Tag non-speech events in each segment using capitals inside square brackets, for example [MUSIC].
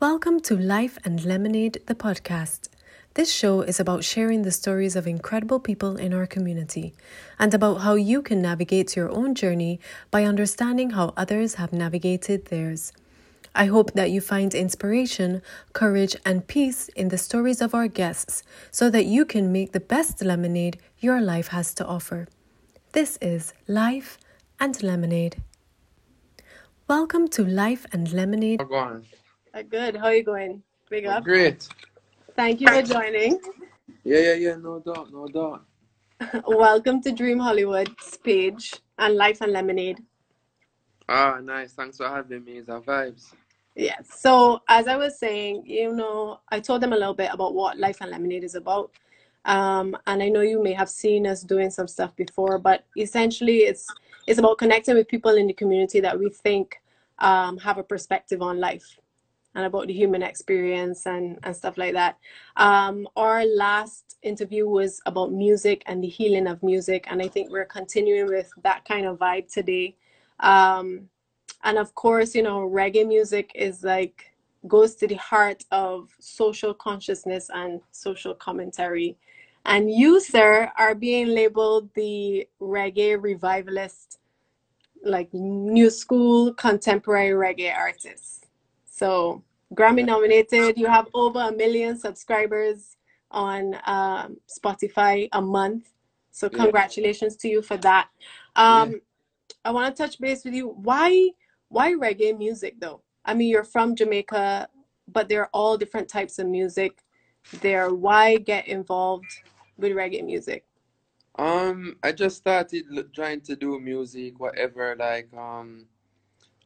Welcome to Life and Lemonade, the podcast. This show is about sharing the stories of incredible people in our community and about how you can navigate your own journey by understanding how others have navigated theirs. I hope that you find inspiration, courage, and peace in the stories of our guests so that you can make the best lemonade your life has to offer. This is Life and Lemonade. Welcome to Life and Lemonade. Good. How are you going? Big up. Great. Thank you for joining. Yeah, yeah, yeah. No doubt, no doubt. [LAUGHS] Welcome to Dream Hollywood's page and Life and Lemonade. Ah, nice. Thanks for having me. It's our vibes. Yes. So as I was saying, you know, I told them a little bit about what Life and Lemonade is about. Um, and I know you may have seen us doing some stuff before, but essentially it's it's about connecting with people in the community that we think um, have a perspective on life and about the human experience and, and stuff like that. Um, our last interview was about music and the healing of music, and I think we're continuing with that kind of vibe today. Um, and of course, you know, reggae music is like goes to the heart of social consciousness and social commentary. And you, sir, are being labeled the reggae revivalist, like new school contemporary reggae artist. So Grammy nominated. You have over a million subscribers on um, Spotify a month. So Yeah. congratulations to you for that. Um, I want to touch base with you. Why why reggae music though? I mean, you're from Jamaica, but they're all different types of music. There, why get involved with reggae music? Um, I just started l- trying to do music, whatever, like, um,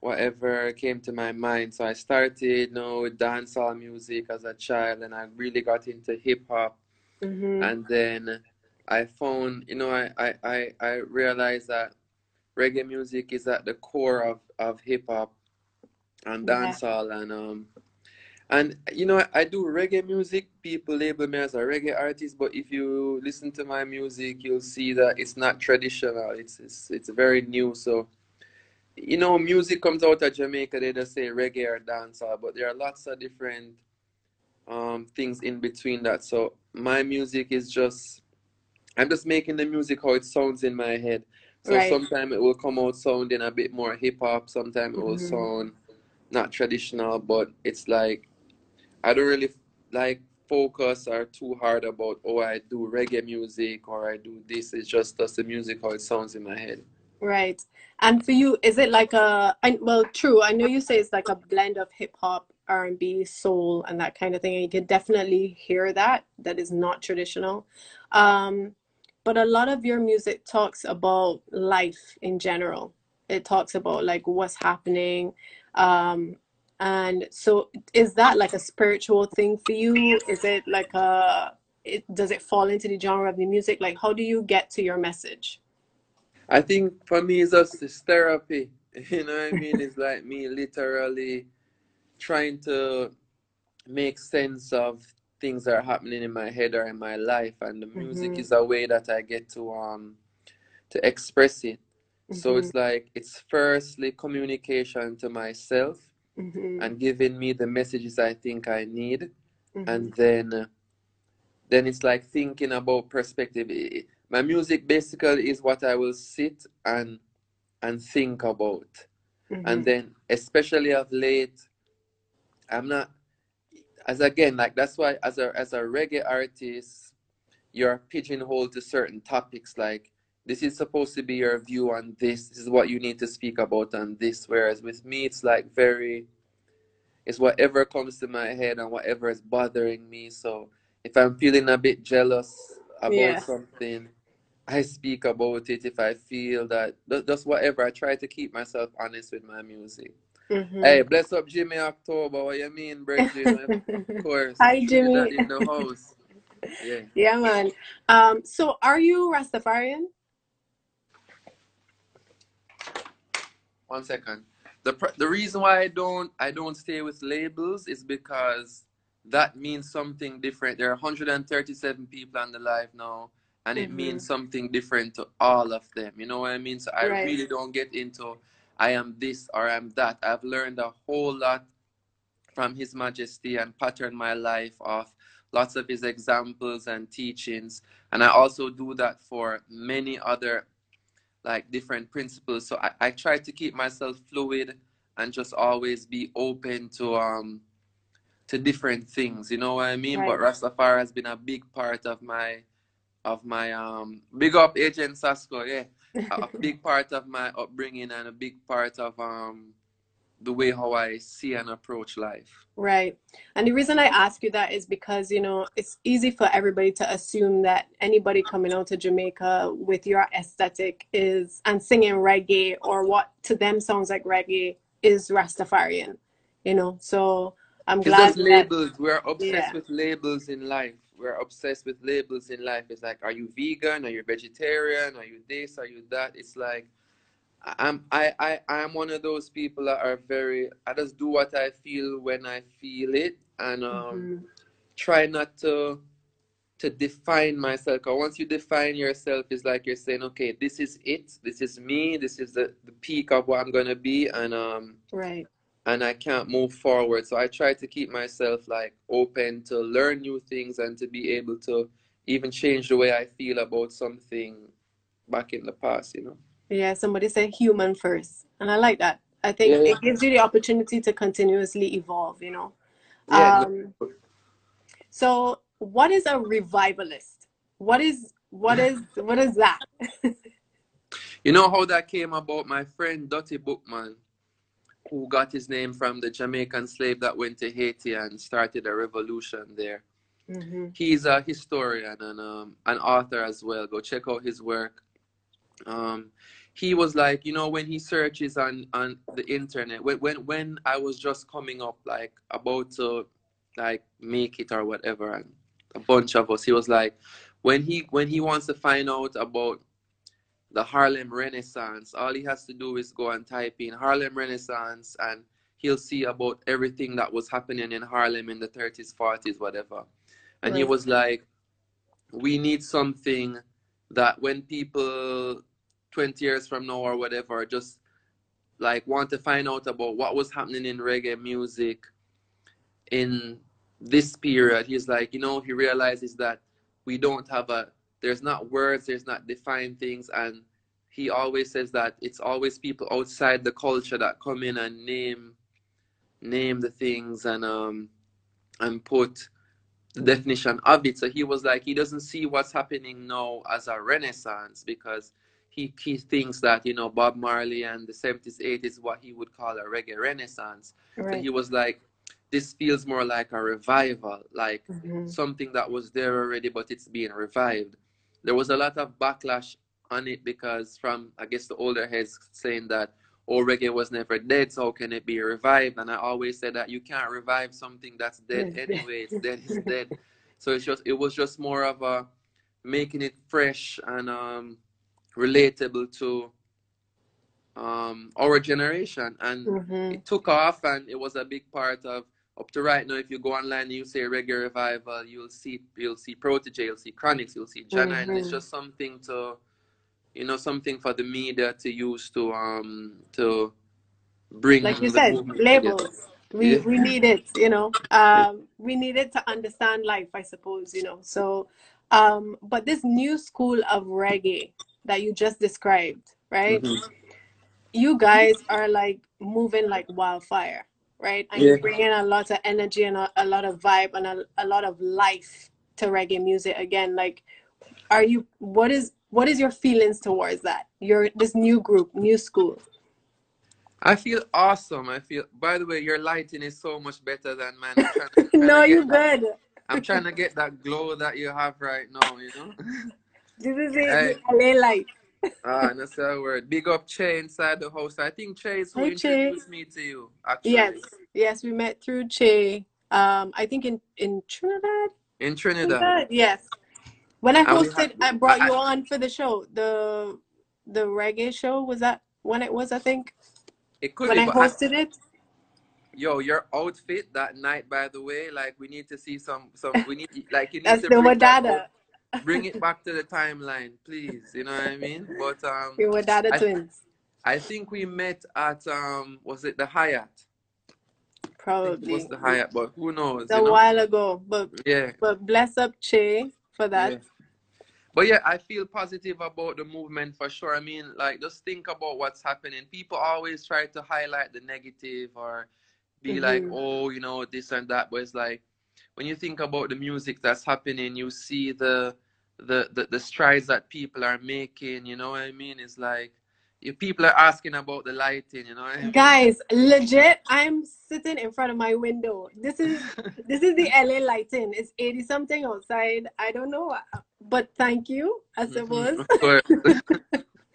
whatever came to my mind. So I started, you know, with dancehall music as a child, and I really got into hip hop. hmm And then I found, you know, I, I, I, I realized that reggae music is at the core of, of hip hop and Yeah. dancehall and um and you know I do reggae music. People label me as a reggae artist, but if you listen to my music, you'll see that it's not traditional. It's it's it's very new. So you know, music comes out of Jamaica, they just say reggae or dancehall, but there are lots of different um things in between that. So my music is just I'm just making the music how it sounds in my head. So Right. sometimes it will come out sounding a bit more hip hop, sometimes it will hmm sound not traditional, but it's like I don't really like focus or too hard about oh I do reggae music or I do this. It's just just the music how it sounds in my head. Right. And for you, is it like a, I, well, true. I know you say it's like a blend of hip hop, R&B, soul, and that kind of thing. And you can definitely hear that. That is not traditional. Um, but a lot of your music talks about life in general. It talks about like what's happening. Um, and so is that like a spiritual thing for you? Is it like a, it, does it fall into the genre of the music? Like, how do you get to your message? I think for me it's just it's therapy. [LAUGHS] You know what I mean? It's like me literally trying to make sense of things that are happening in my head or in my life and the music hmm is a way that I get to um to express it. So hmm it's like it's firstly communication to myself hmm and giving me the messages I think I need and then then it's like thinking about perspective. My music basically is what I will sit and and think about. And hmm then especially of late, I'm not as again like that's why as a as a reggae artist, you're pigeonholed to certain topics like this is supposed to be your view on this. This is what you need to speak about on this. Whereas with me, it's like very, it's whatever comes to my head and whatever is bothering me. So if I'm feeling a bit jealous about Yeah. something, I speak about it. If I feel that, ju- just whatever, I try to keep myself honest with my music. hmm Hey, bless up Jimmy October. What you mean, Bridget? Of [LAUGHS] course. Hi, Jimmy. in the house. Yeah. [LAUGHS] Yeah, man. Um, so are you Rastafarian? One second. The pr- the reason why I don't I don't stay with labels is because that means something different. There are 137 people on the live now, and it hmm means something different to all of them. You know what I mean? So I Right. really don't get into I am this or I'm that. I've learned a whole lot from His Majesty and pattern my life off lots of his examples and teachings. And I also do that for many other like different principles. So I, I try to keep myself fluid and just always be open to um to different things. You know what I mean? Right. But Rastafari has been a big part of my of my um big up agent Sasco, yeah. a big [LAUGHS] part of my upbringing and a big part of um the way how I see and approach life. Right. And the reason I ask you that is because, you know, it's easy for everybody to assume that anybody coming out to Jamaica with your aesthetic is and singing reggae or what to them sounds like reggae is Rastafarian. You know, so I'm it's glad. Just labels. We're obsessed yeah. with labels in life. We're obsessed with labels in life. It's like, are you vegan? Are you vegetarian? Are you this? Are you that? It's like I'm I, I I'm one of those people that are very I just do what I feel when I feel it and um mm-hmm. try not to to define myself because once you define yourself it's like you're saying okay this is it this is me this is the, the peak of what I'm gonna be and um right and I can't move forward so I try to keep myself like open to learn new things and to be able to even change the way I feel about something back in the past you know yeah, somebody said human first. And I like that. I think yeah. it gives you the opportunity to continuously evolve, you know. Yeah. Um, so what is a revivalist? What is what is what is that? [LAUGHS] you know how that came about? My friend Dutty Boukman, who got his name from the Jamaican slave that went to Haiti and started a revolution there. Mm-hmm. He's a historian and um, an author as well. Go check out his work. Um, he was like, you know, when he searches on on the internet, when when when I was just coming up, like about to like make it or whatever, and a bunch of us, he was like, when he when he wants to find out about the Harlem Renaissance, all he has to do is go and type in Harlem Renaissance, and he'll see about everything that was happening in Harlem in the 30s, 40s, whatever. And right. he was like, we need something that when people 20 years from now or whatever, just like want to find out about what was happening in reggae music in this period. He's like, you know, he realizes that we don't have a, there's not words, there's not defined things. And he always says that it's always people outside the culture that come in and name, name the things and, um, and put the definition of it. So he was like, he doesn't see what's happening now as a renaissance because he, he thinks that you know Bob Marley and the 70s 80s what he would call a reggae renaissance right. so he was like this feels more like a revival like mm-hmm. something that was there already but it's being revived there was a lot of backlash on it because from i guess the older heads saying that oh reggae was never dead so how can it be revived? And i always said that you can't revive something that's dead anyway. It's dead it's [LAUGHS] dead. So it's just it was just more of a making it fresh and um relatable to um, our generation. And mm-hmm. it took off and it was a big part of up to right now if you go online and you say reggae revival you'll see you'll see Protoje you'll see Chronixx, you'll see Jah9 mm-hmm. and it's just something to you know something for the media to use to um to bring like you said labels we yeah. we need it you know um we need it to understand life i suppose you know so um but this new school of reggae that you just described, right? Mm-hmm. You guys are like moving like wildfire, right? And yeah. bringing a lot of energy and a, a lot of vibe and a, a lot of life to reggae music again. Like, are you? What is what is your feelings towards that? Your this new group, new school. I feel awesome. I feel. By the way, your lighting is so much better than mine. [LAUGHS] no, you're good. I'm trying [LAUGHS] to get that glow that you have right now. You know. This is it. Hey. LA life. Ah, and that's a word. Big up Che inside the house. I think Che is who introduced che. me to you. Actually. Yes, yes, we met through Che. Um, I think in in Trinidad. In Trinidad. Trinidad? Yes. When I hosted, I brought I, you on for the show. The the reggae show was that when it was? I think. It could when be, I hosted I, it. Yo, your outfit that night, by the way, like we need to see some some. We need like you need That's to the bring Wadada bring it back to the timeline, please. You know what I mean? But um, we were dad twins. I think we met at um, was it the Hyatt? Probably. was the Hyatt, but who knows? a You know? while ago. But Yeah. but bless up Che for that. Yeah. But yeah, I feel positive about the movement for sure. I mean, like, just think about what's happening. People always try to highlight the negative or be like, Mhm. oh, you know, this and that. But it's like, when you think about the music that's happening, you see the the the, the strides that people are making. You know what I mean? It's like, if people are asking about the lighting, you know what I mean? Guys, legit, I'm sitting in front of my window. This is [LAUGHS] this is the LA lighting. It's 80 something outside. I don't know. But thank you, I mm-hmm, suppose. course.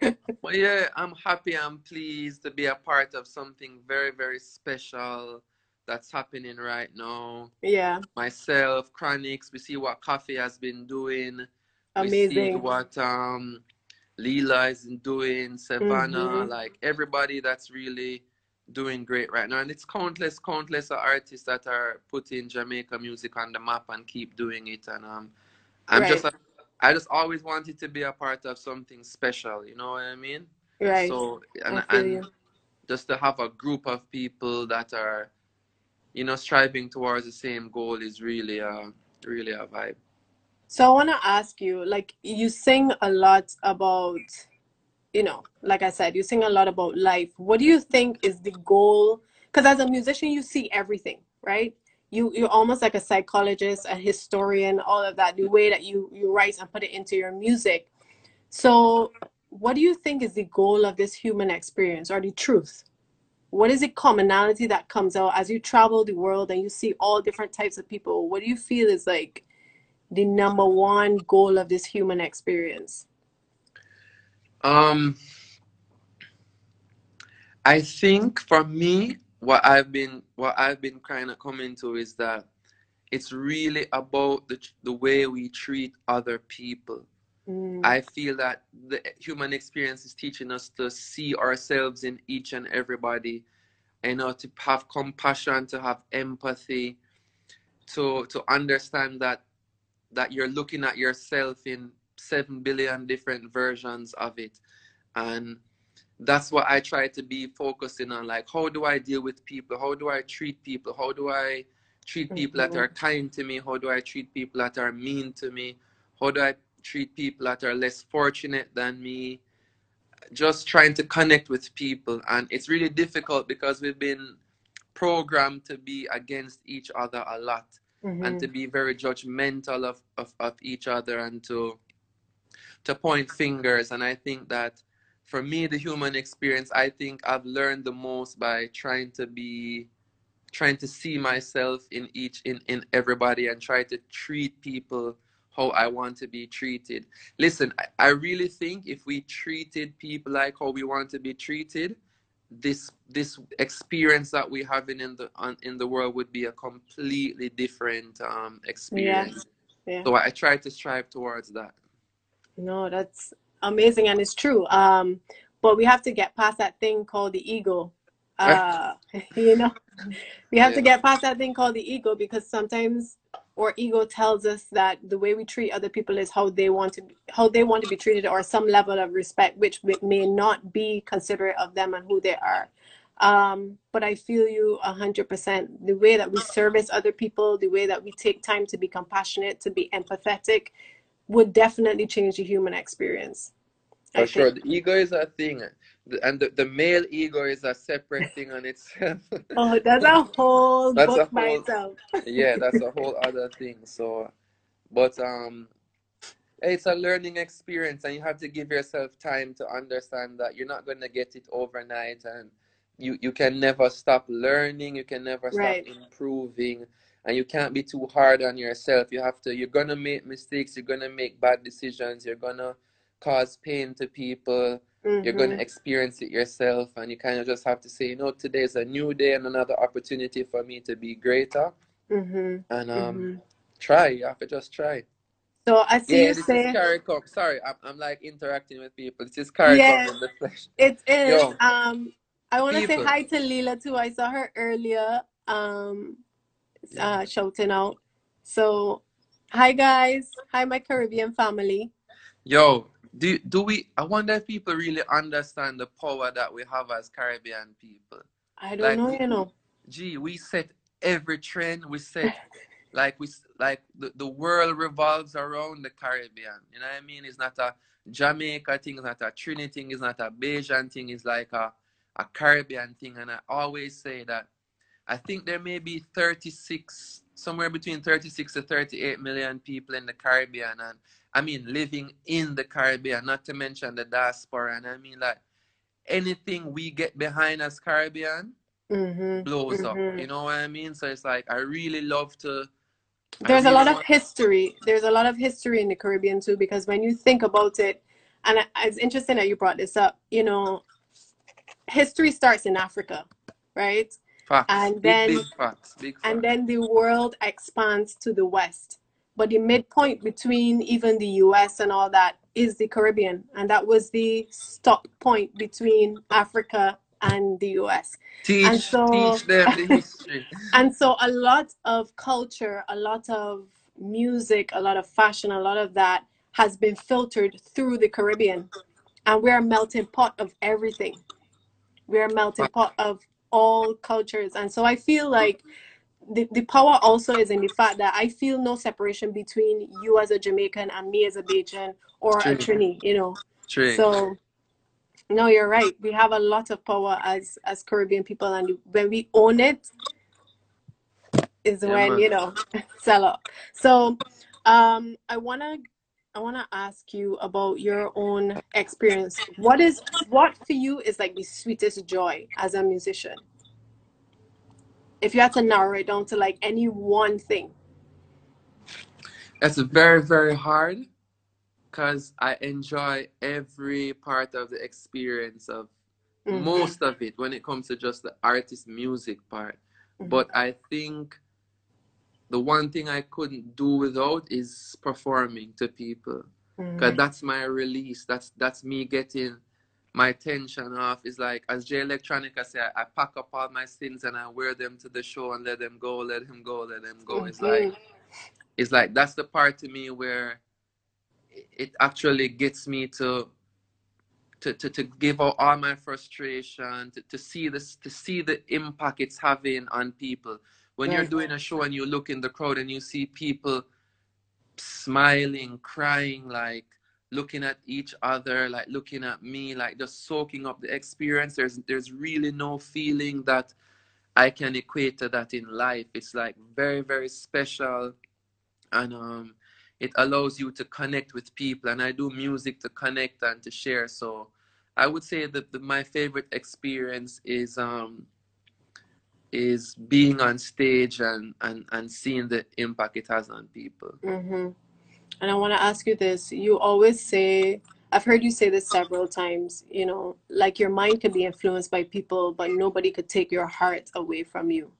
[LAUGHS] but yeah, I'm happy. I'm pleased to be a part of something very, very special that's happening right now. Yeah, Myself, Chronixx, we see what Koffee has been doing. We see amazing. what um Lila is doing, Sevana, Mhm. like everybody that's really doing great right now. And it's countless, countless artists that are putting Jamaica music on the map and keep doing it. And um I'm just Right. I just always wanted to be a part of something special, you know what I mean? Right. So and and just to have a group of people that are, you know, striving towards the same goal is really a really a vibe. So I want to ask you, like, you sing a lot about, you know, like I said, you sing a lot about life. What do you think is the goal? Because as a musician, you see everything, right? You you're almost like a psychologist, a historian, all of that. The way that you you write and put it into your music. So, what do you think is the goal of this human experience or the truth? What is the commonality that comes out as you travel the world and you see all different types of people? What do you feel is like the number one goal of this human experience? Um I think for me, what I've been what I've been kind of coming to is that it's really about the the way we treat other people. Mm, I feel that the human experience is teaching us to see ourselves in each and everybody, you know, to have compassion, to have empathy, to to understand that that you're looking at yourself in seven billion different versions of it, and that's what I try to be focusing on. Like, how do I deal with people? How do I treat people? How do I treat people that mhm, are kind to me? How do I treat people that are mean to me? How do I treat people that are less fortunate than me? Just trying to connect with people. And it's really difficult because we've been programmed to be against each other a lot and to mhm. be very judgmental of, of, of each other and to to point fingers. And I think that for me, the human experience, I think I've learned the most by trying to be trying to see myself in each in in everybody and try to treat people how I want to be treated. Listen, I, I really think if we treated people like how we want to be treated, this this experience that we're having in the on, in the world would be a completely different um experience. yeah. So I try to strive towards that. No, that's amazing and it's true. Um, but we have to get past that thing called the ego. [LAUGHS] Uh, [LAUGHS] you know, we have to get past that thing called the ego because sometimes our ego tells us that the way we treat other people is how they want to be, how they want to be treated or some level of respect which may not be considerate of them and who they are. Um, but i feel you 100% the way that we service other people the way that we take time to be compassionate to be empathetic would definitely change the human experience For sure, the ego is a thing, and the, the male ego is a separate [LAUGHS] thing on itself. [LAUGHS] oh that's a whole That's book by whole, itself [LAUGHS] yeah, that's a whole other thing. So, but um, it's a learning experience, and you have to give yourself time to understand that you're not gonna get it overnight, and you you can never stop learning. You can never stop right improving, and you can't be too hard on yourself. You have to. You're gonna make mistakes. You're gonna make bad decisions. You're gonna cause pain to people. You're gonna mm-hmm. experience it yourself, and you kind of just have to say, you know, today is a new day and another opportunity for me to be greater, Mm-hmm. and um, Mm-hmm. try. You have to just try. so i see Yeah, you this is say CARICOM. Sorry, I'm, I'm like interacting with people. This is CARICOM yeah in the flesh. It is. [LAUGHS] Yo, Um, I want to say hi to Lila too. I saw her earlier. Um, Yeah. uh, shouting out. So, hi guys. Hi my Caribbean family. Yo, do do we? I wonder if people really understand the power that we have as Caribbean people. I don't Like, know, you know. gee, we set every trend we set like we like the, the world revolves around the Caribbean. You know what I mean? It's not a Jamaica thing, it's not a Trinity thing, it's not a Bajan thing, it's like a, a Caribbean thing. And I always say that I think there may be 36, somewhere between 36 to 38 million people in the Caribbean. And I mean, living in the Caribbean, not to mention the diaspora. And I mean, like, anything we get behind as Caribbean Mm-hmm. blows up. Mm-hmm. You know what I mean? So it's like, I really love to. There's a lot of history. There's a lot of history in the Caribbean too, because when you think about it, and it's interesting that you brought this up, you know, history starts in Africa, right? facts, And then big facts, big and then the world expands to the west. But the midpoint between even the US and all that is the Caribbean. And that was the stop point between Africa and the US. And Teach, so teach them the [LAUGHS] history. and so a lot of culture, a lot of music, a lot of fashion, a lot of that has been filtered through the Caribbean. And we're a melting pot of everything. We're a melting pot of all cultures. And so I feel like the, the power also is in the fact that I feel no separation between you as a Jamaican and me as a Bajan or a Trini, you know. true. So no, you're right. We have a lot of power as as Caribbean people, and when we own it, is Yeah, when man. you know [LAUGHS] sell up. So, um, I wanna I wanna ask you about your own experience. What is what for you is like the sweetest joy as a musician? If you had to narrow it down to like any one thing. It's very, very hard because I enjoy every part of the experience of Mm-hmm. most of it when it comes to just the artist music part. Mhm. But I think the one thing I couldn't do without is performing to people. Cause Mhm. that's my release. That's that's me getting my tension off. It's like as Jay Electronica say, I, I pack up all my sins and I wear them to the show and let them go, let him go, let them go. It's mm-hmm. like it's like that's the part to me where it it actually gets me to to, to, to give out all my frustration, to, to see this to see the impact it's having on people. When you're doing a show and you look in the crowd and you see people smiling, crying, like looking at each other, like looking at me, like just soaking up the experience. There's there's really no feeling that I can equate to that in life. It's like very, very special and um it allows you to connect with people and I do music to connect and to share. So I would say that the, my favorite experience is um is being on stage and, and, and seeing the impact it has on people. Mm-hmm. And I want to ask you this. You always say, I've heard you say this several times, you know, like your mind could be influenced by people, but nobody could take your heart away from you.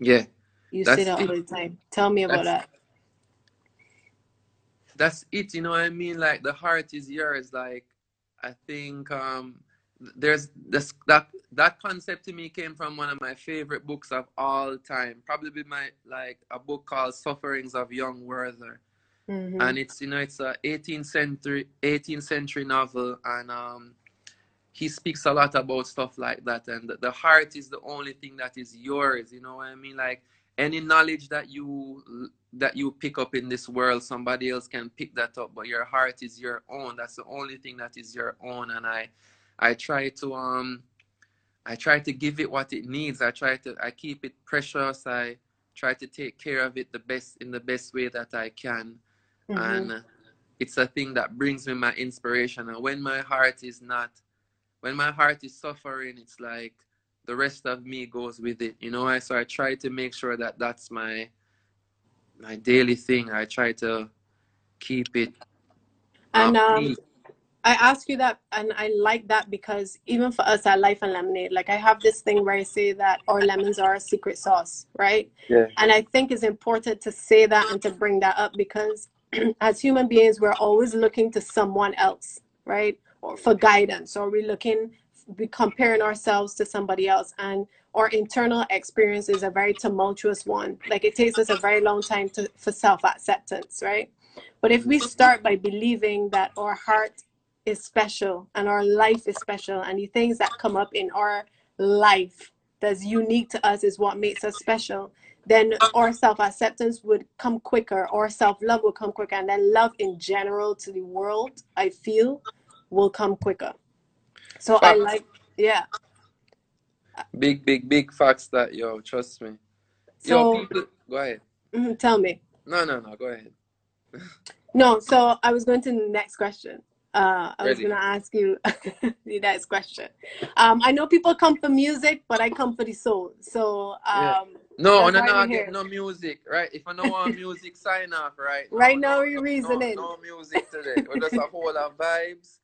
Yeah, You say that all the time. Tell me about That's that. that's it you know what i mean like the heart is yours like i think um there's this that that concept to me came from one of my favorite books of all time probably my like a book called sufferings of young werther Mm-hmm. and it's you know it's a 18th century 18th century novel and um he speaks a lot about stuff like that and the, the heart is the only thing that is yours you know what i mean? Like any knowledge that you that you pick up in this world somebody else can pick that up but your heart is your own. That's the only thing that is your own and i i try to um i try to give it what it needs. I try to i keep it precious. I try to take care of it the best in the best way that i can Mm-hmm. and it's a thing that brings me my inspiration. And when my heart is not when my heart is suffering it's like the rest of me goes with it you know? I, so i try to make sure that that's my my daily thing. I try to keep it And um, I ask you that, and I like that because even for us at Life and Lemonade, like I have this thing where I say that our lemons are a secret sauce, right? yeah. And I think it's important to say that and to bring that up because [CLEARS THROAT] as human beings, we're always looking to someone else, right? Or for guidance, or we're looking, we comparing ourselves to somebody else. And our internal experience is a very tumultuous one. Like it takes us a very long time to, for self acceptance, right? But if we start by believing that our heart is special and our life is special, and the things that come up in our life that's unique to us is what makes us special, then our self acceptance would come quicker, or self love will come quicker, and then love in general to the world, I feel, will come quicker. So I like, yeah. Big, big, big facts that yo, trust me. Yo, So people, go ahead. mhm, tell me. No, no, no, go ahead. [LAUGHS] No, so I was going to the next question. Uh, I was going to ask you [LAUGHS] the next question. Um, I know people come for music, but I come for the soul. So Yeah. um, No, no, no, I get no music, right? If I don't want music, [LAUGHS] sign off, right? No, right now no, we're no, no, reasoning. no music today. We're just a [LAUGHS] whole of vibes.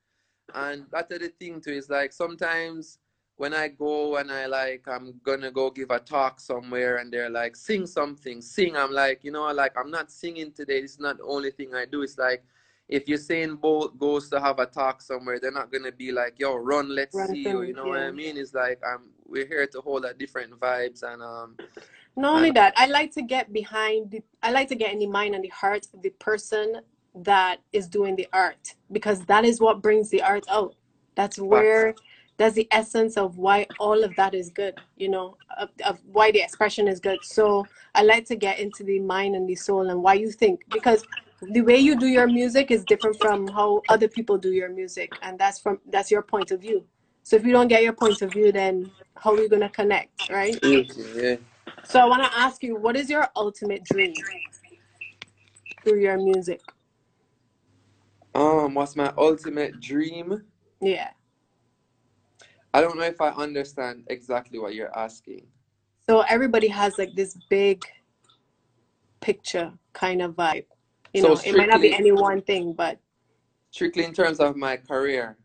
And that's the thing too, is like sometimes when I go and I like I'm gonna go give a talk somewhere and they're like, sing something, sing. I'm like, you know, like I'm not singing today. It's not the only thing I do. It's like if Usain Bolt goes to have a talk somewhere, they're not gonna be like, yo, run, let's Run see you. You know what I mean? It's like um we're here to hold a different vibes and um Not only and that, I like to get behind the, I like to get in the mind and the heart of the person that is doing the art because that is what brings the art out. That's where that's the essence of why all of that is good, you know, of, of why the expression is good. So I like to get into the mind and the soul and why you think because the way you do your music is different from how other people do your music and that's from that's your point of view. So if you don't get your point of view then how are we gonna connect, right? Yeah. So I want to ask you, what is your ultimate dream through your music? Um, what's my ultimate dream? Yeah. I don't know if I understand exactly what you're asking. So everybody has like this big picture kind of vibe. You So know, it might not be any one thing, but strictly in terms of my career.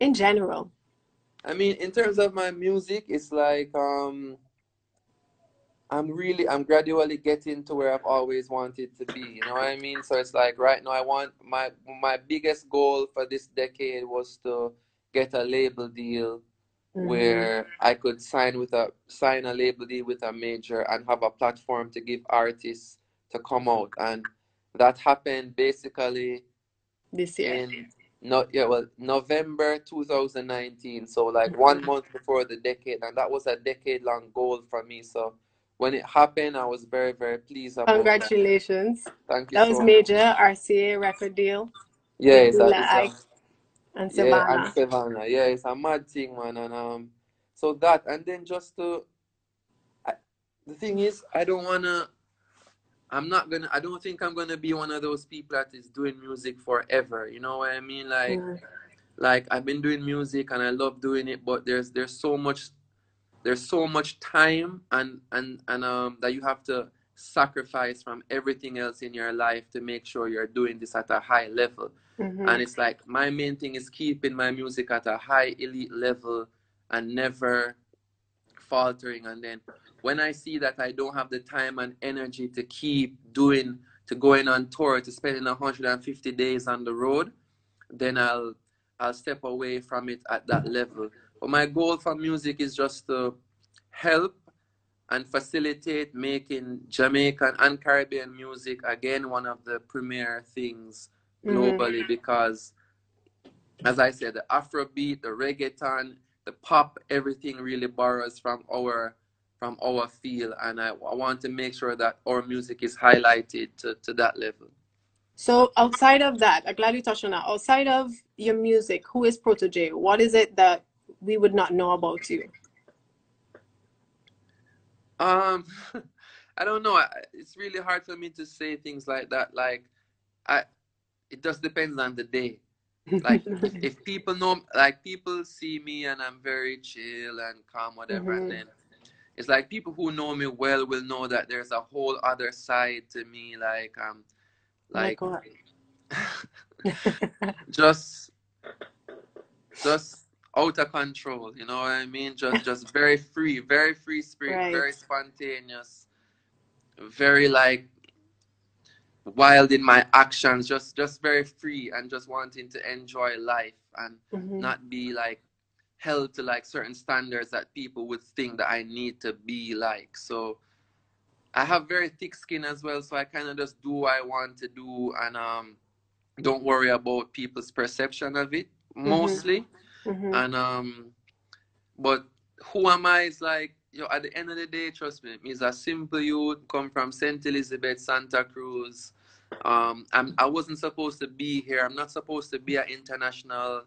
in general. I mean, in terms of my music, it's like um, I'm really, I'm gradually getting to where I've always wanted to be. You know what I mean? So it's like right now, I want my my biggest goal for this decade was to get a label deal hmm where I could sign with a sign a label deal with a major and have a platform to give artists to come out. And that happened basically This year. in no yeah well November 2019. So like one Mhm. month before the decade, and that was a decade long goal for me. So when it happened, I was very very pleased about that. Congratulations. Thank you That was so much. major RCA record deal Yeah, with it's a Dula it's and Yeah, and Sevana. Sevana. Yeah, it's a mad thing, man. And um, so that, and then just to, I, the thing is, I don't wanna, I'm not gonna, I don't think I'm gonna be one of those people that is doing music forever. You know what I mean? Like, Mm. like I've been doing music and I love doing it, but there's there's so much, there's so much time and and and um that you have to sacrifice from everything else in your life to make sure you're doing this at a high level Mhm. and it's like my main thing is keeping my music at a high elite level and never faltering and then when i see that i don't have the time and energy to keep doing to going on tour to spending 150 days on the road then i'll i'll step away from it at that level but my goal for music is just to help and facilitate making jamaican and caribbean music again one of the premier things Mhm. globally because as I said, the Afrobeat, the reggaeton, the pop, everything really borrows from our from our feel, and I, I want to make sure that our music is highlighted to, to that level. So outside of that, I'm glad you touched on that. Outside of your music, who is Protoje? What is it that we would not know about you? Um, [LAUGHS] I don't know. It's really hard for me to say things like that. Like, I, it just depends on the day. Like, [LAUGHS] if people know, like, people see me and I'm very chill and calm, whatever, and Mhm. then it's like people who know me well will know that there's a whole other side to me. Like, um, Like like [LAUGHS] just just out of control you know what i mean just just very free very free spirit [LAUGHS] Right. very spontaneous very like wild in my actions just just very free and just wanting to enjoy life and Mhm. not be like held to like certain standards that people would think that i need to be like so i have very thick skin as well so i kind of just do what i want to do and um don't worry about people's perception of it mostly Mhm. and um but who am i is like you know, at the end of the day, trust me, me's a simple youth, come from St. Elizabeth, Santa Cruz. Um, I'm, I wasn't supposed to be here. I'm not supposed to be an international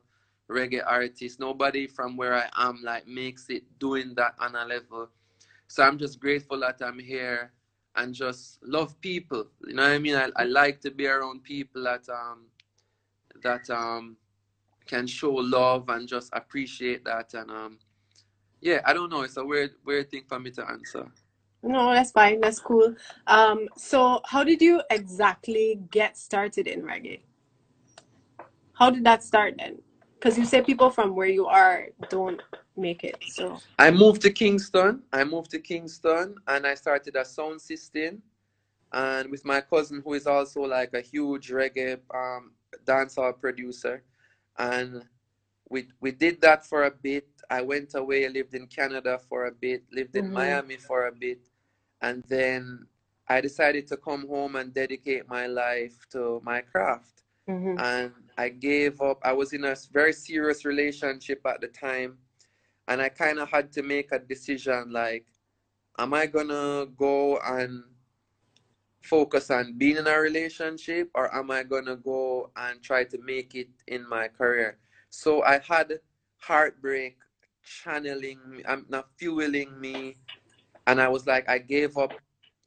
reggae artist. Nobody from where I am like makes it doing that on a level. So I'm just grateful that I'm here and just love people. You know what I mean? I, I like to be around people that um that um can show love and just appreciate that and um yeah, I don't know. It's a weird weird thing for me to answer. No, that's fine. That's cool. Um, so how did you exactly get started in reggae? How did that start then? Because you say people from where you are don't make it. So I moved to Kingston. I moved to Kingston and I started a sound system and with my cousin who is also like a huge reggae um dancehall producer. And we we did that for a bit. I went away, lived in Canada for a bit, lived in Mhm. Miami for a bit, and then I decided to come home and dedicate my life to my craft. Mhm. And I gave up. I was in a very serious relationship at the time, and I kind of had to make a decision like, am I gonna go and focus on being in a relationship, or am I gonna go and try to make it in my career? So I had heartbreak channeling me, I'm not fueling me, and I was like, I gave up.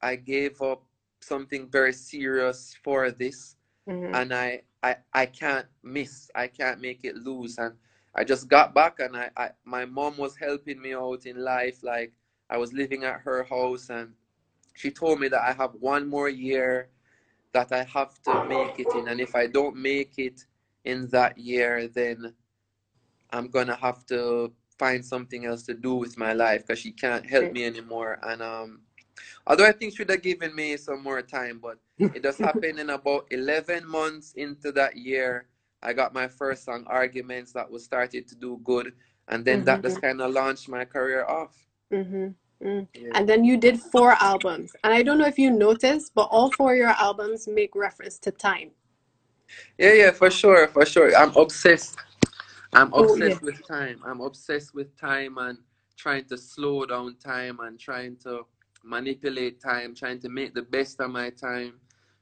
I gave up something very serious for this Mhm. and I, I I can't miss. I can't make it lose. And I just got back and I, I my mom was helping me out in life. Like I was living at her house and she told me that I have one more year that I have to make it in. And if I don't make it in that year, then I'm gonna have to find something else to do with my life because she can't help me anymore. And um although I think she would have given me some more time, but [LAUGHS] it just happened in about 11 months into that year. I got my first song, Arguments, that was started to do good. And then that just kind of launched my career off. Mhm. Mm. Yeah. And then you did four albums. And I don't know if you noticed, but all four of your albums make reference to time. Yeah, yeah, for sure, for sure. I'm obsessed. I'm Oh, obsessed yeah. with time. I'm obsessed with time and trying to slow down time and trying to manipulate time, trying to make the best of my time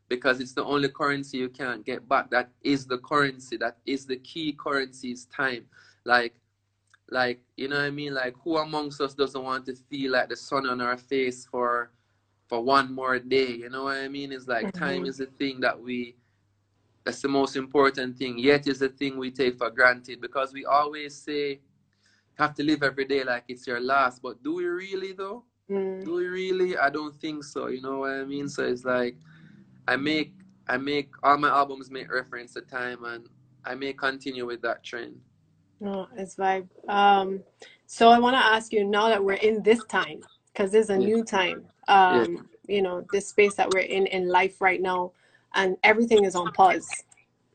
because it's the only currency you can't get back. That is the currency. That is the key currency is time. Like like you know what I mean? Like who amongst us doesn't want to feel like the sun on our face for for one more day? You know what I mean? It's like time Mhm. is the thing that we that's the most important thing. Yet is the thing we take for granted because we always say you have to live every day like it's your last. But do we really though? Mm. Do we really? I don't think so. You know what I mean? So it's like I make I make all my albums make reference to time and I may continue with that trend. No, it's vibe. Um, so I want to ask you now that we're in this time, because there's a Yeah. new time, Yeah. um, you know, this space that we're in in life right now, and everything is on pause.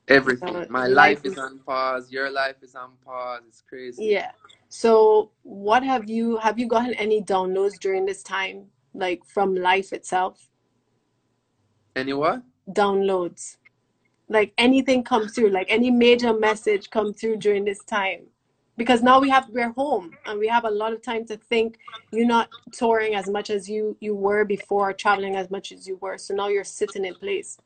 Everything. Uh, My life life is is- on pause. Your life is on pause. It's crazy. Yeah. So what have you have you gotten any downloads during this time, like from life itself? Any what? Downloads. Like anything come through, like any major message come through during this time. Because now we have we're home and we have a lot of time to think. You're not touring as much as you you were before, traveling as much as you were. So now you're sitting in place.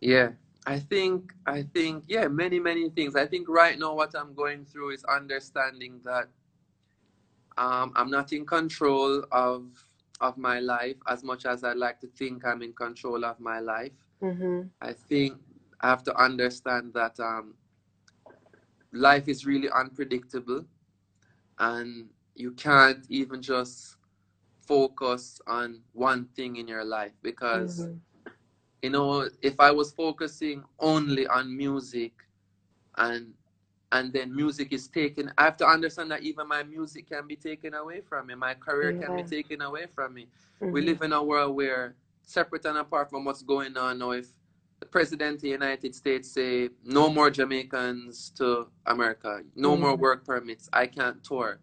Yeah. I think I think yeah, many, many things. I think right now what I'm going through is understanding that um I'm not in control of of my life as much as I like to think I'm in control of my life. Mm-hmm. I think I have to understand that um, life is really unpredictable and you can't even just focus on one thing in your life because Mm-hmm. You know if I was focusing only on music and and then music is taken I have to understand that even my music can be taken away from me. My career can be taken away from me. We Mm-hmm. live in a world where separate and apart from what's going on now if the president of the united states say no more jamaicans to america. No more Mhm. work permits. I can't tour.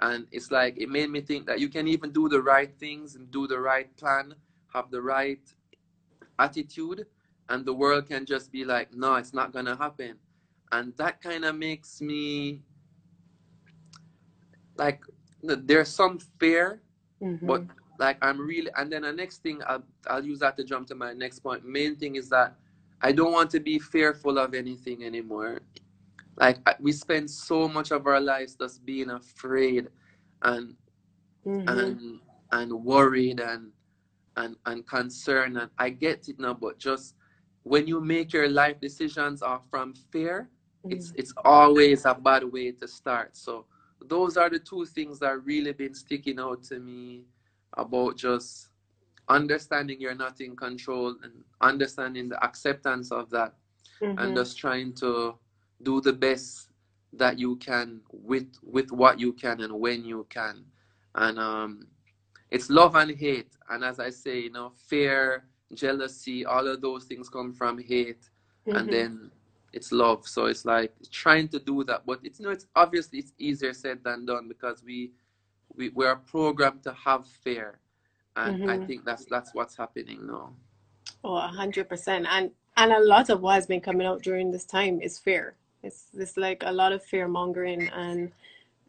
And it's like it made me think that you can even do the right things and do the right plan have the right attitude and the world can just be like no it's not gonna happen and that kind of makes me like there's some fear Mm-hmm. But like I'm really, and then the next thing I'll I'll use that to jump to my next point. Main thing is that I don't want to be fearful of anything anymore. Like we spend so much of our lives just being afraid, and Mm-hmm. and and worried and and and concerned. And I get it now, but just when you make your life decisions are from fear, it's Mm-hmm. it's always a bad way to start. So those are the two things that really been sticking out to me about just understanding you're not in control and understanding the acceptance of that Mm-hmm. and just trying to do the best that you can with with what you can and when you can and um it's love and hate and as i say you know fear jealousy all of those things come from hate Mhm. and then it's love so it's like trying to do that but it's you know it's obviously it's easier said than done because we we, we are programmed to have fear and i Mhm. think that's that's what's happening now Oh, a hundred percent. And and a lot of what has been coming out during this time is fear. It's it's like a lot of fear mongering and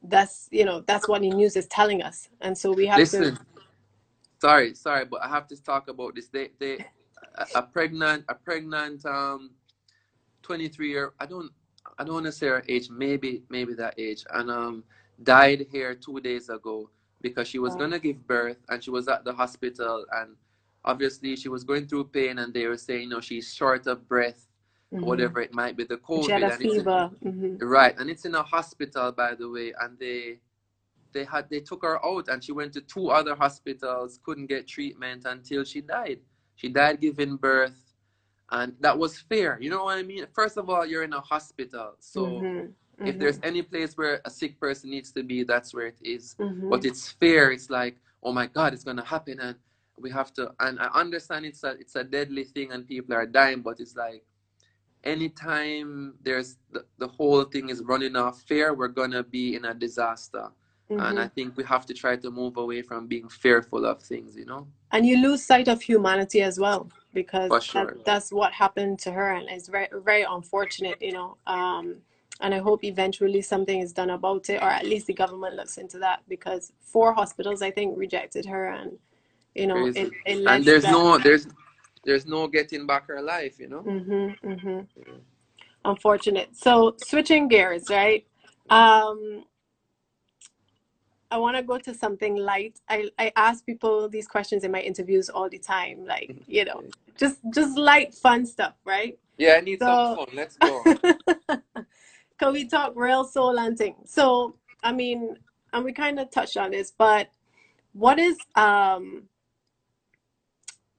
that's you know, that's what the news is telling us. And so we have listen to sorry sorry but i have to talk about this they they a, a pregnant a pregnant um 23 year i don't i don't want to say her age maybe maybe that age and um died here two days ago because she was Wow. gonna give birth and she was at the hospital and obviously she was going through pain and they were saying you know she's short of breath Mhm. whatever it might be the covid She had a and it's in- fever. hmm Right, and it's in a hospital, by the way, and they they had they took her out, and she went to two other hospitals, couldn't get treatment until she died. She died giving birth, and that was fair. You know what I mean? First of all, you're in a hospital, so Mhm. if there's any place where a sick person needs to be, that's where it is. Mhm. But it's fair. It's like, oh my God, it's gonna happen, and we have to. And I understand it's a it's a deadly thing, and people are dying, but it's like anytime there's the, the whole thing is running off fear we're gonna be in a disaster and i Mhm. think we have to try to move away from being fearful of things you know and you lose sight of humanity as well because For that- that's what happened to her and it's very very unfortunate you know um and i hope eventually something is done about it or at least the government looks into that because four hospitals i think rejected her and you know Crazy. it, it and there's no there's there's no getting back her life you know Mm-hmm, mm-hmm. Unfortunate. So switching gears, right? Um, I want to go to something light. I, I ask people these questions in my interviews all the time, like, [LAUGHS] you know, just just light, fun stuff, right? yeah i need So- some fun let's go [LAUGHS] Can we talk real soul and thing? So, I mean, and we kind of touched on this, but what is um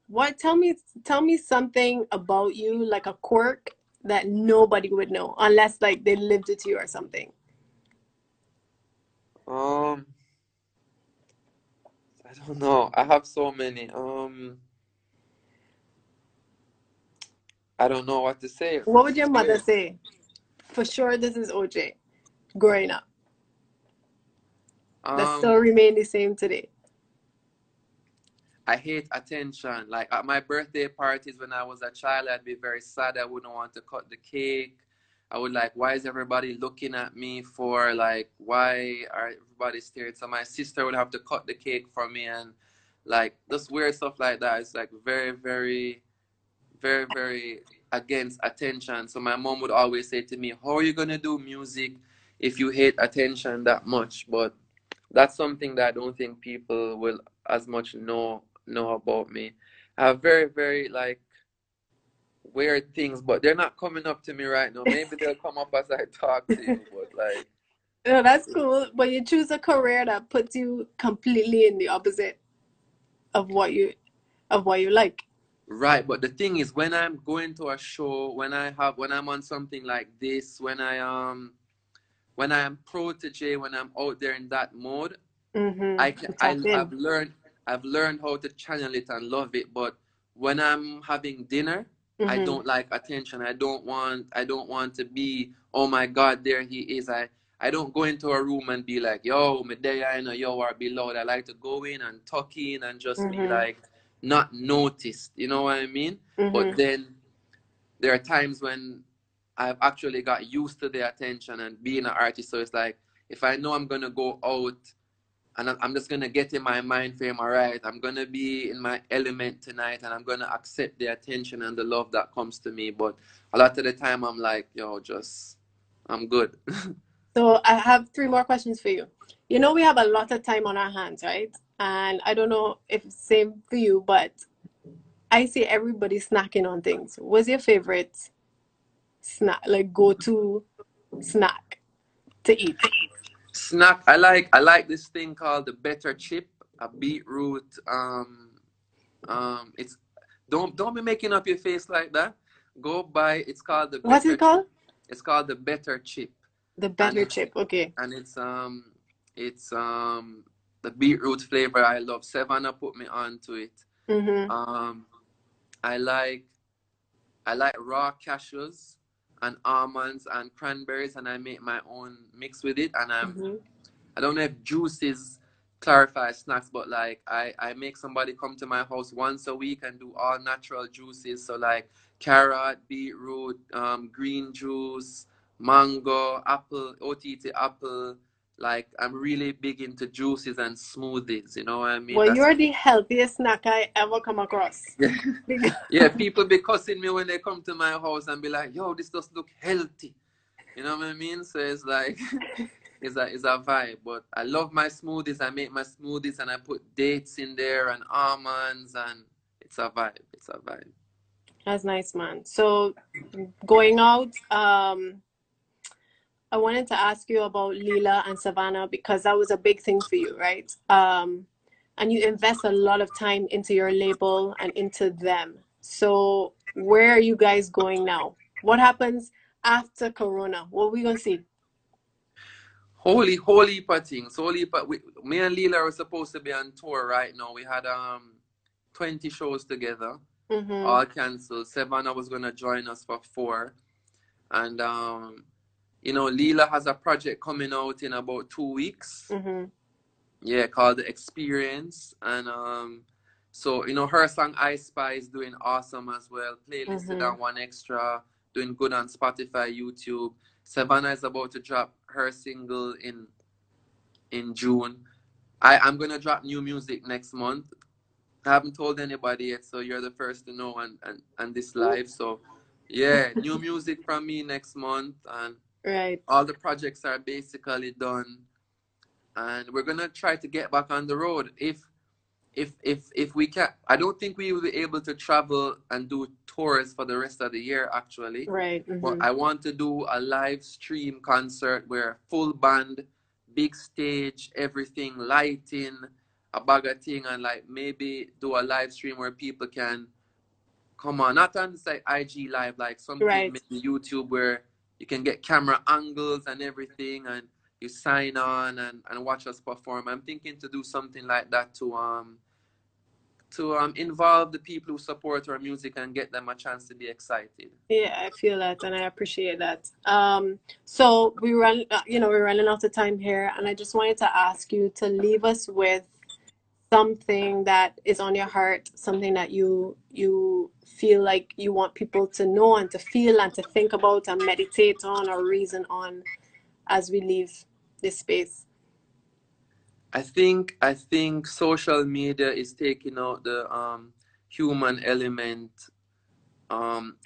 what tell me tell me something about you like a quirk that nobody would know unless like they lived it to you or something. um i don't know i have so many um i don't know what to say What would your mother say? For sure this is OJ growing up. That um still remain the same today. I hate attention. Like at my birthday parties when I was a child, I'd be very sad. I wouldn't want to cut the cake. I would like, why is everybody looking at me for? Like, why are everybody staring? So my sister would have to cut the cake for me and like just weird stuff like that. It's like very, very, very, very against attention. So my mom would always say to me, How are you gonna do music if you hate attention that much? But that's something that I don't think people will as much know know about me. I have very, very like weird things, but they're not coming up to me right now. Maybe they'll [LAUGHS] come up as I talk to you, but like No, that's cool. But you choose a career that puts you completely in the opposite of what you of what you like. right. But the thing is when I'm going to a show, when I have when I'm on something like this, when I um when I am Protoje, when I'm out there in that mode, Mm-hmm. I can I. I've learned I've learned how to channel it and love it. But when I'm having dinner, I Mhm. don't like attention. I don't want I don't want to be, oh my God, there he is. I I don't go into a room and be like, yo, Medea, I know, yo, or be loud. I like to go in and tuck in and just be Mhm. like not noticed. You know what I mean? Mhm. But then there are times when I've actually got used to the attention and being an artist. So it's like if I know I'm gonna go out and I'm just gonna get in my mind frame. All right, I'm gonna be in my element tonight, and I'm gonna accept the attention and the love that comes to me. But a lot of the time, I'm like, yo, just I'm good. [LAUGHS] so I have three more questions for you. You know, we have a lot of time on our hands, right? And I don't know if same for you, but I see everybody snacking on things. What's your favorite snack, like go to snack to eat? Snack. I like I like this thing called the better chip, a beetroot. Um, um, it's don't don't be making up your face like that. Go buy. It's called the. What's it called? It's called the better chip. The better and chip. Okay. And it's um it's um the beetroot flavor I love. Sevana put me onto it. Mm-hmm. Um, I like I like raw cashews and almonds and cranberries, and I make my own mix with it. And I'm mm-hmm. I don't know if juices clarify snacks, but like I I make somebody come to my house once a week and do all natural juices. So like carrot, beetroot, um, green juice, mango, apple, OTT apple, like I'm really big into juices and smoothies. You know what I mean? Well, That's... you're the healthiest snack I ever come across. [LAUGHS] yeah, people be cussing me when they come to my house and be like, "Yo, this does look healthy." You know what I mean? So it's like, [LAUGHS] it's a it's a vibe. But I love my smoothies. I make my smoothies and I put dates in there and almonds and it's a vibe. It's a vibe. That's nice, man. So going out, um, I wanted to ask you about Lila and Sevana because that was a big thing for you, right? Um, and you invest a lot of time into your label and into them. So where are you guys going now? What happens after Corona? What are we gonna see? Holy, holy things. Holy, but we, me and Lila are supposed to be on tour right now. We had um 20 shows together, mm-hmm. all canceled. Sevana was gonna join us for four, and um you know, Lila has a project coming out in about two weeks. Mm-hmm. Yeah, called The Experience. And um, so, you know, her song I Spy is doing awesome as well. Playlisted mm-hmm. on 1Xtra, doing good on Spotify, YouTube. Sevana is about to drop her single in in June. I, I'm gonna drop new music next month. I haven't told anybody yet, so you're the first to know and, and, and this live. So yeah, [LAUGHS] new music from me next month and Right. All the projects are basically done, and we're gonna try to get back on the road. If if if if we can, I don't think we will be able to travel and do tours for the rest of the year. Actually, right. Mm-hmm. But I want to do a live stream concert where full band, big stage, everything, lighting, a bag of thing, and like maybe do a live stream where people can come on, not on like IG live, like something right. maybe YouTube where you can get camera angles and everything and you sign on and, and watch us perform. I'm thinking to do something like that to um to um involve the people who support our music and get them a chance to be excited. Yeah, I feel that and I appreciate that. Um so we run uh, you know, we're running out of time here and I just wanted to ask you to leave us with something that is on your heart, something that you you feel like you want people to know and to feel and to think about and meditate on or reason on as we leave this space? I think I think social media is taking out the um, human element, um,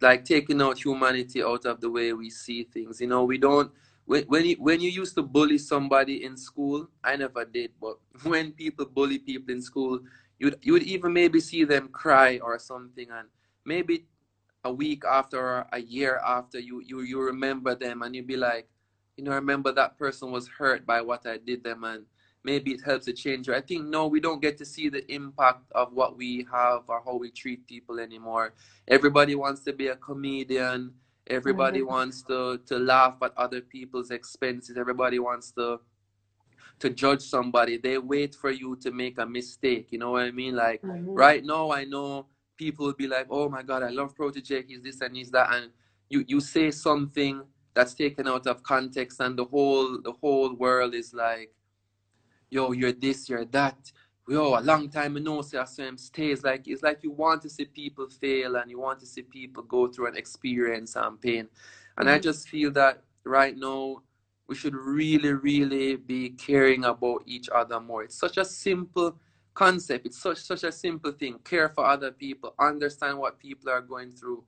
like taking out humanity out of the way we see things. You know, we don't when when you, when you used to bully somebody in school, I never did, but [LAUGHS] when people bully people in school, you'd you would even maybe see them cry or something, and maybe a week after or a year after you you you remember them and you'd be like, you know, I remember that person was hurt by what I did them, and maybe it helps to change you. I think no, we don't get to see the impact of what we have or how we treat people anymore. Everybody wants to be a comedian Everybody mm-hmm. wants to to laugh at other people's expenses. Everybody wants to to judge somebody. They wait for you to make a mistake. You know what I mean? Like mm-hmm. right now, I know people will be like, "Oh my God, I love Protoje. He's this and he's that," and you you say something that's taken out of context, and the whole the whole world is like, "Yo, you're this, you're that." yo, a long time I know say I saw him stays like it's like you want to see people fail and you want to see people go through an experience and pain. And mm-hmm. I just feel that right now we should really, really be caring about each other more. It's such a simple concept. It's such such a simple thing. Care for other people, understand what people are going through,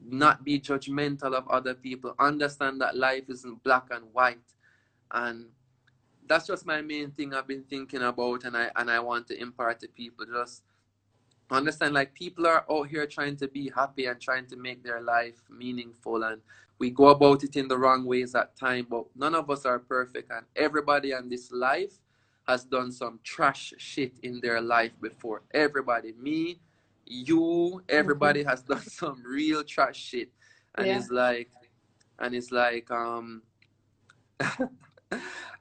not be judgmental of other people, understand that life isn't black and white. And that's just my main thing I've been thinking about and I and I want to impart to people. Just understand like people are out here trying to be happy and trying to make their life meaningful and we go about it in the wrong ways at time but none of us are perfect and everybody in this life has done some trash shit in their life before everybody me you everybody mm-hmm. has done [LAUGHS] some real trash shit and yeah. it's like and it's like um [LAUGHS]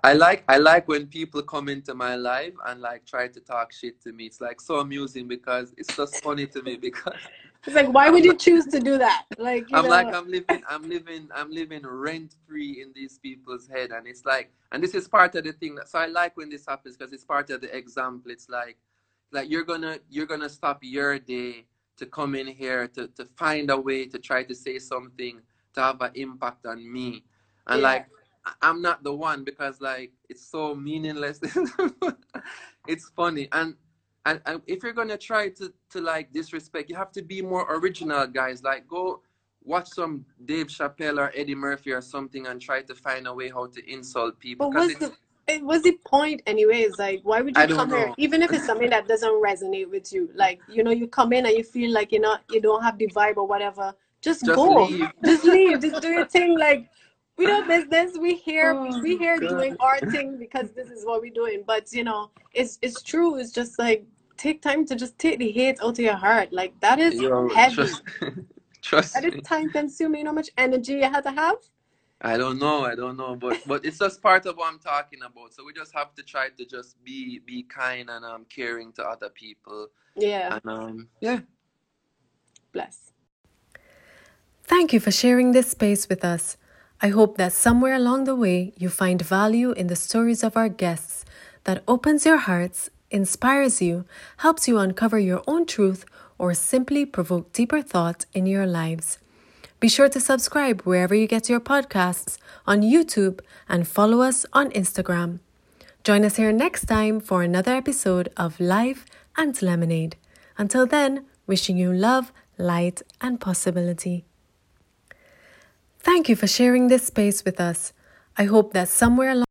I like I like when people come into my life and like try to talk shit to me. It's like so amusing because it's just funny to me [LAUGHS] because it's like why would you choose to do that? Like I'm know. like I'm living I'm living I'm living rent free in these people's head and it's like and this is part of the thing that so I like when this happens because it's part of the example. It's like like you're gonna you're gonna stop your day to come in here to to find a way to try to say something to have an impact on me. And yeah. like I'm not the one because like it's so meaningless. [LAUGHS] it's funny and, and and if you're gonna try to to like disrespect, you have to be more original, guys. Like go watch some Dave Chappelle or Eddie Murphy or something and try to find a way how to insult people. But what's the eh, it was the point anyways like why would you come know. here even if it's something that doesn't resonate with you like you know you come in and you feel like you're not you don't have the vibe or whatever just, just go leave. just leave just do your thing like we do business. We here oh, we here God. doing our thing because this is what we're doing. But you know, it's it's true. It's just like take time to just take the hate out of your heart. Like that is Yo, heavy. Trust, [LAUGHS] trust that is time consuming. You know how much energy you had to have. I don't know. I don't know, but but it's just part of what I'm talking about. So we just have to try to just be be kind and um caring to other people. Yeah. And um yeah. Bless. Thank you for sharing this space with us. I hope that somewhere along the way you find value in the stories of our guests that opens your hearts, inspires you, helps you uncover your own truth, or simply provoke deeper thought in your lives. Be sure to subscribe wherever you get your podcasts on YouTube and follow us on Instagram. Join us here next time for another episode of Life and Lemonade. Until then, wishing you love, light, and possibility. Thank you for sharing this space with us. I hope that somewhere along